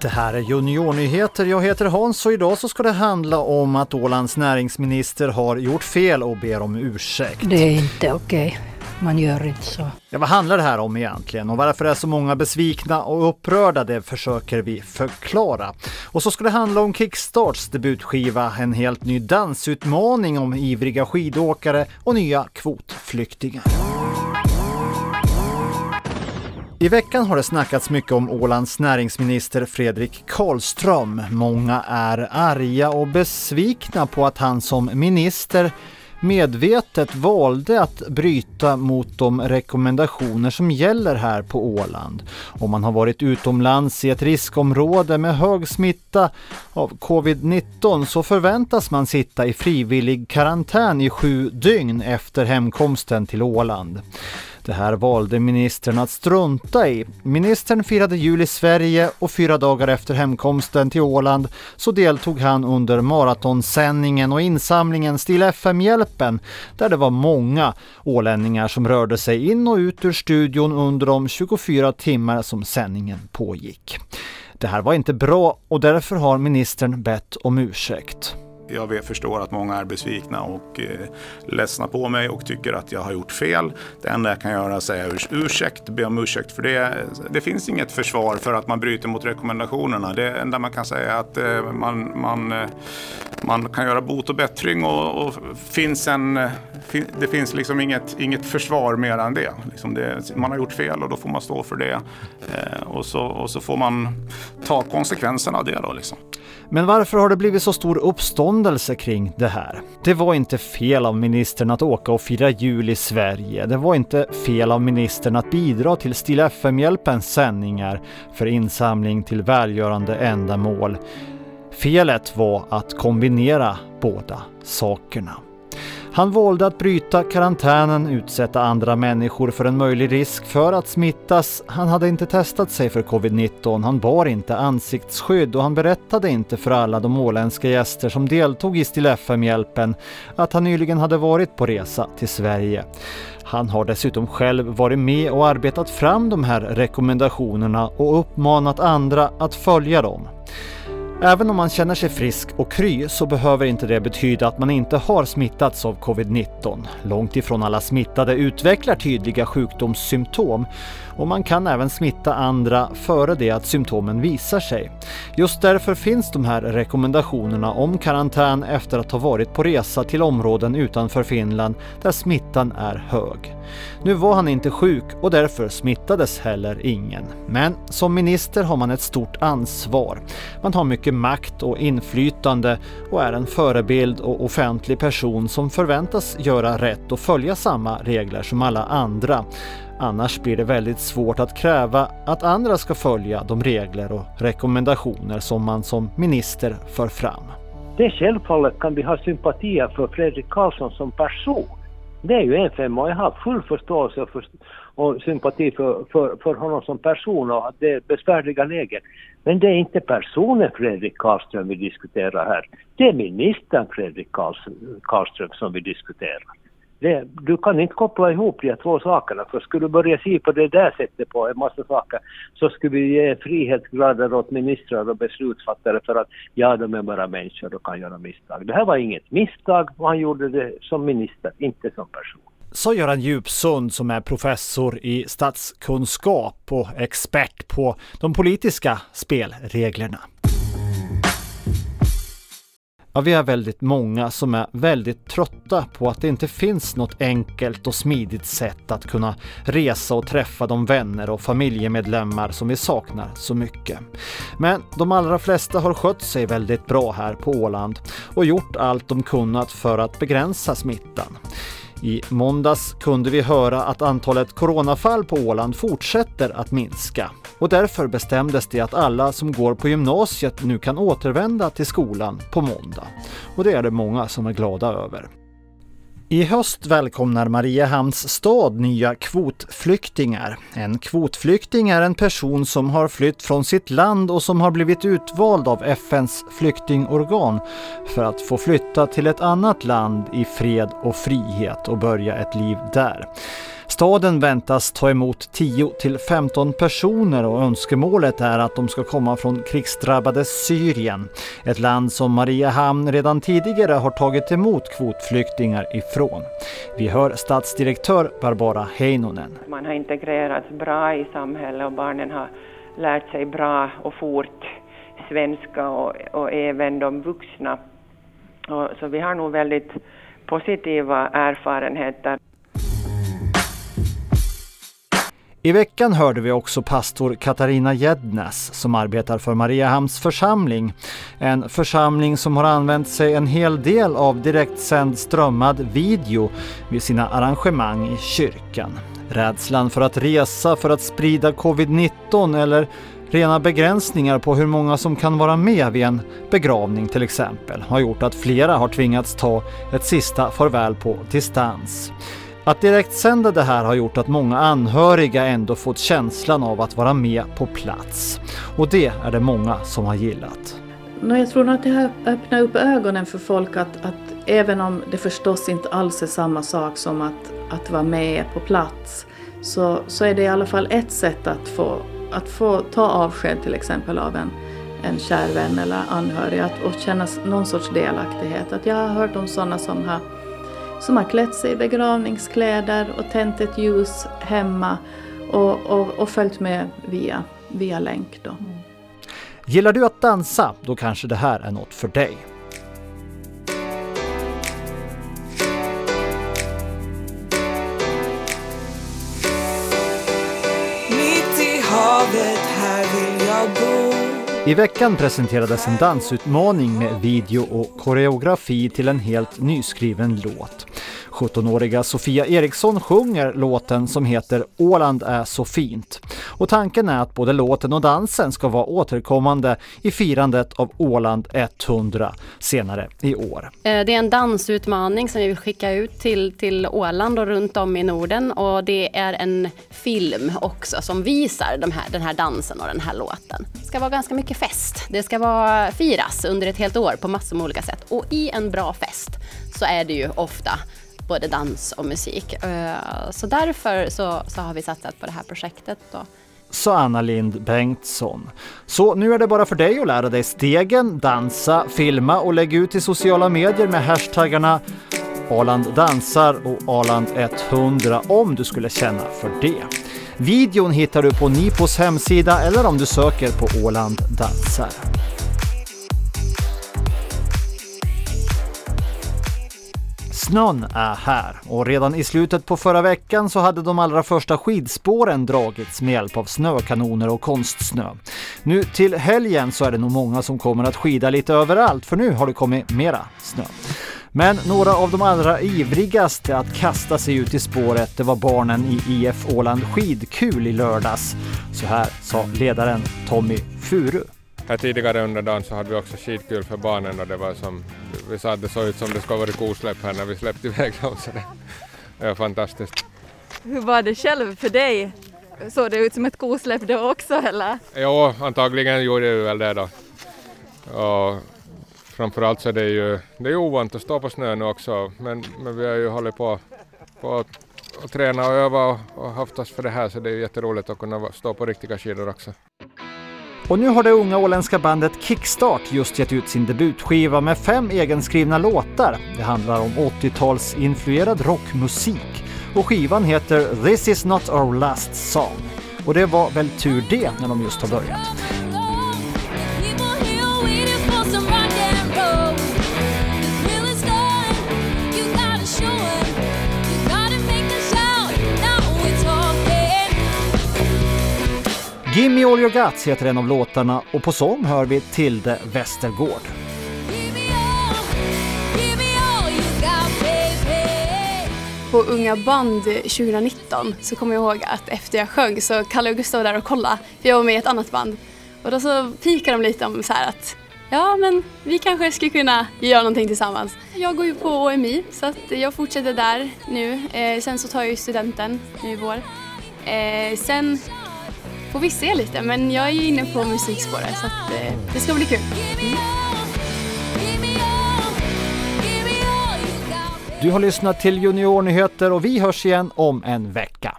Det här är Juniornyheter. Jag heter Hans och idag så ska det handla om att Ålands näringsminister har gjort fel och ber om ursäkt. Det är inte okej. Man gör inte så. Ja, vad handlar det här om egentligen och varför är så många besvikna och upprörda? Det försöker vi förklara. Och så ska det handla om Kickstarts debutskiva, en helt ny dansutmaning om ivriga skidåkare och nya kvotflyktingar. I veckan har det snackats mycket om Ålands näringsminister Fredrik Karlström. Många är arga och besvikna på att han som minister medvetet valde att bryta mot de rekommendationer som gäller här på Åland. Om man har varit utomlands i ett riskområde med hög smitta av covid-19 så förväntas man sitta i frivillig karantän i sju dygn efter hemkomsten till Åland. Det här valde ministern att strunta i. Ministern firade jul i Sverige och fyra dagar efter hemkomsten till Åland så deltog han under maratonsändningen och insamlingen Still FM-hjälpen där det var många ålänningar som rörde sig in och ut ur studion under de 24 timmar som sändningen pågick. Det här var inte bra och därför har ministern bett om ursäkt jag förstår att många är besvikna och eh, ledsna på mig och tycker att jag har gjort fel. Det enda jag kan göra är att säga ursäkt, be om ursäkt för det. Det finns inget försvar för att man bryter mot rekommendationerna. Det enda man kan säga är att eh, man, man, eh, man kan göra bot och bättring och, och finns en, eh, det finns liksom inget, inget försvar mer än det. Liksom det. Man har gjort fel och då får man stå för det. Eh, och, så, och så får man ta konsekvenserna av det. Då, liksom. Men varför har det blivit så stor uppståndelse kring det här? Det var inte fel av ministern att åka och fira jul i Sverige. Det var inte fel av ministern att bidra till Stilla FM-hjälpens sändningar för insamling till välgörande ändamål. Felet var att kombinera båda sakerna. Han valde att bryta karantänen, utsätta andra människor för en möjlig risk för att smittas. Han hade inte testat sig för covid-19, han bar inte ansiktsskydd och han berättade inte för alla de åländska gäster som deltog i Still FM-hjälpen att han nyligen hade varit på resa till Sverige. Han har dessutom själv varit med och arbetat fram de här rekommendationerna och uppmanat andra att följa dem. Även om man känner sig frisk och kry så behöver inte det betyda att man inte har smittats av covid-19. Långt ifrån alla smittade utvecklar tydliga sjukdomssymptom och man kan även smitta andra före det att symptomen visar sig. Just därför finns de här rekommendationerna om karantän efter att ha varit på resa till områden utanför Finland där smittan är hög. Nu var han inte sjuk och därför smittades heller ingen. Men som minister har man ett stort ansvar. Man har mycket makt och inflytande och är en förebild och offentlig person som förväntas göra rätt och följa samma regler som alla andra. Annars blir det väldigt svårt att kräva att andra ska följa de regler och rekommendationer som man som minister för fram. Det självfallet kan vi ha sympatier för Fredrik Karlsson som person. Det är ju en femma och jag har full förståelse för, och sympati för, för, för honom som person och det besvärliga läget. Men det är inte personen Fredrik Karlström vi diskuterar här. Det är ministern Fredrik Karlström som vi diskuterar. Det, du kan inte koppla ihop de två sakerna, för skulle du börja se på det där sättet på en massa saker så skulle vi ge frihetsgrader åt ministrar och beslutsfattare för att ja, de är bara människor och kan göra misstag. Det här var inget misstag och han gjorde det som minister, inte som person sa Göran Djupsund som är professor i statskunskap och expert på de politiska spelreglerna. Ja, vi är väldigt många som är väldigt trötta på att det inte finns något enkelt och smidigt sätt att kunna resa och träffa de vänner och familjemedlemmar som vi saknar så mycket. Men de allra flesta har skött sig väldigt bra här på Åland och gjort allt de kunnat för att begränsa smittan. I måndags kunde vi höra att antalet coronafall på Åland fortsätter att minska och därför bestämdes det att alla som går på gymnasiet nu kan återvända till skolan på måndag. Och det är det många som är glada över. I höst välkomnar Mariehamns stad nya kvotflyktingar. En kvotflykting är en person som har flytt från sitt land och som har blivit utvald av FNs flyktingorgan för att få flytta till ett annat land i fred och frihet och börja ett liv där. Staden väntas ta emot 10 till 15 personer och önskemålet är att de ska komma från krigsdrabbade Syrien. Ett land som Mariehamn redan tidigare har tagit emot kvotflyktingar ifrån. Vi hör stadsdirektör Barbara Heinonen. Man har integrerats bra i samhället och barnen har lärt sig bra och fort svenska och, och även de vuxna. Och, så vi har nog väldigt positiva erfarenheter. I veckan hörde vi också pastor Katarina Gednes som arbetar för Mariehamns församling. En församling som har använt sig en hel del av direktsänd strömmad video vid sina arrangemang i kyrkan. Rädslan för att resa för att sprida covid-19 eller Rena begränsningar på hur många som kan vara med vid en begravning till exempel har gjort att flera har tvingats ta ett sista farväl på distans. Att direktsända det här har gjort att många anhöriga ändå fått känslan av att vara med på plats. Och det är det många som har gillat. Jag tror nog att det här öppnar upp ögonen för folk att, att även om det förstås inte alls är samma sak som att, att vara med på plats så, så är det i alla fall ett sätt att få att få ta avsked till exempel av en, en kär vän eller anhörig att, och känna någon sorts delaktighet. Att jag har hört om sådana som har, som har klätt sig i begravningskläder och tänt ett ljus hemma och, och, och följt med via, via länk. Då. Gillar du att dansa? Då kanske det här är något för dig. havet, här vill jag bo. I veckan presenterades en dansutmaning med video och koreografi till en helt nyskriven låt. 17-åriga Sofia Eriksson sjunger låten som heter Åland är så fint. Och tanken är att både låten och dansen ska vara återkommande i firandet av Åland 100 senare i år. Eh, det är en dansutmaning som vi vill skicka ut till, till Åland och runt om i Norden och det är en film också som visar de här, den här dansen och den här låten. Det ska vara ganska mycket fest. Det ska vara firas under ett helt år på massor med olika sätt och i en bra fest så är det ju ofta både dans och musik. Eh, så därför så, så har vi satsat på det här projektet. Då sa Anna Lind Bengtsson. Så nu är det bara för dig att lära dig stegen, dansa, filma och lägga ut i sociala medier med hashtaggarna Arland dansar och Arland 100 om du skulle känna för det. Videon hittar du på Nipos hemsida eller om du söker på Åland dansar. Snön är här och redan i slutet på förra veckan så hade de allra första skidspåren dragits med hjälp av snökanoner och konstsnö. Nu till helgen så är det nog många som kommer att skida lite överallt för nu har det kommit mera snö. Men några av de allra ivrigaste att kasta sig ut i spåret det var barnen i IF Åland Skidkul i lördags. Så här sa ledaren Tommy Furu. Här tidigare under dagen så hade vi också skidkul för barnen och det var som, vi sa att det såg ut som det skulle varit kosläpp här när vi släppte iväg dem så det, det var fantastiskt. Hur var det själv för dig? Såg det ut som ett kosläpp då också eller? Jo, antagligen gjorde det väl det då. Och framförallt så är det ju, det är ovant att stå på snön också men, men vi har ju hållit på, på att träna och öva och, och haft oss för det här så det är jätteroligt att kunna stå på riktiga skidor också. Och nu har det unga åländska bandet Kickstart just gett ut sin debutskiva med fem egenskrivna låtar. Det handlar om 80-talsinfluerad rockmusik och skivan heter This is not our last song. Och det var väl tur det när de just har börjat. Gimme All Your Guts heter en av låtarna och på sång hör vi Tilde Westergård. På Unga band 2019 så kommer jag ihåg att efter jag sjöng så kallade jag Gustav där och kollade, för jag var med i ett annat band. Och då så pikade de lite om så här att ja men vi kanske skulle kunna göra någonting tillsammans. Jag går ju på OMI så att jag fortsätter där nu. Eh, sen så tar jag ju studenten nu i vår. Eh, sen får vi se lite. Men jag är ju inne på musikspåret så att, eh, det ska bli kul. Mm. Du har lyssnat till Juniornyheter och vi hörs igen om en vecka.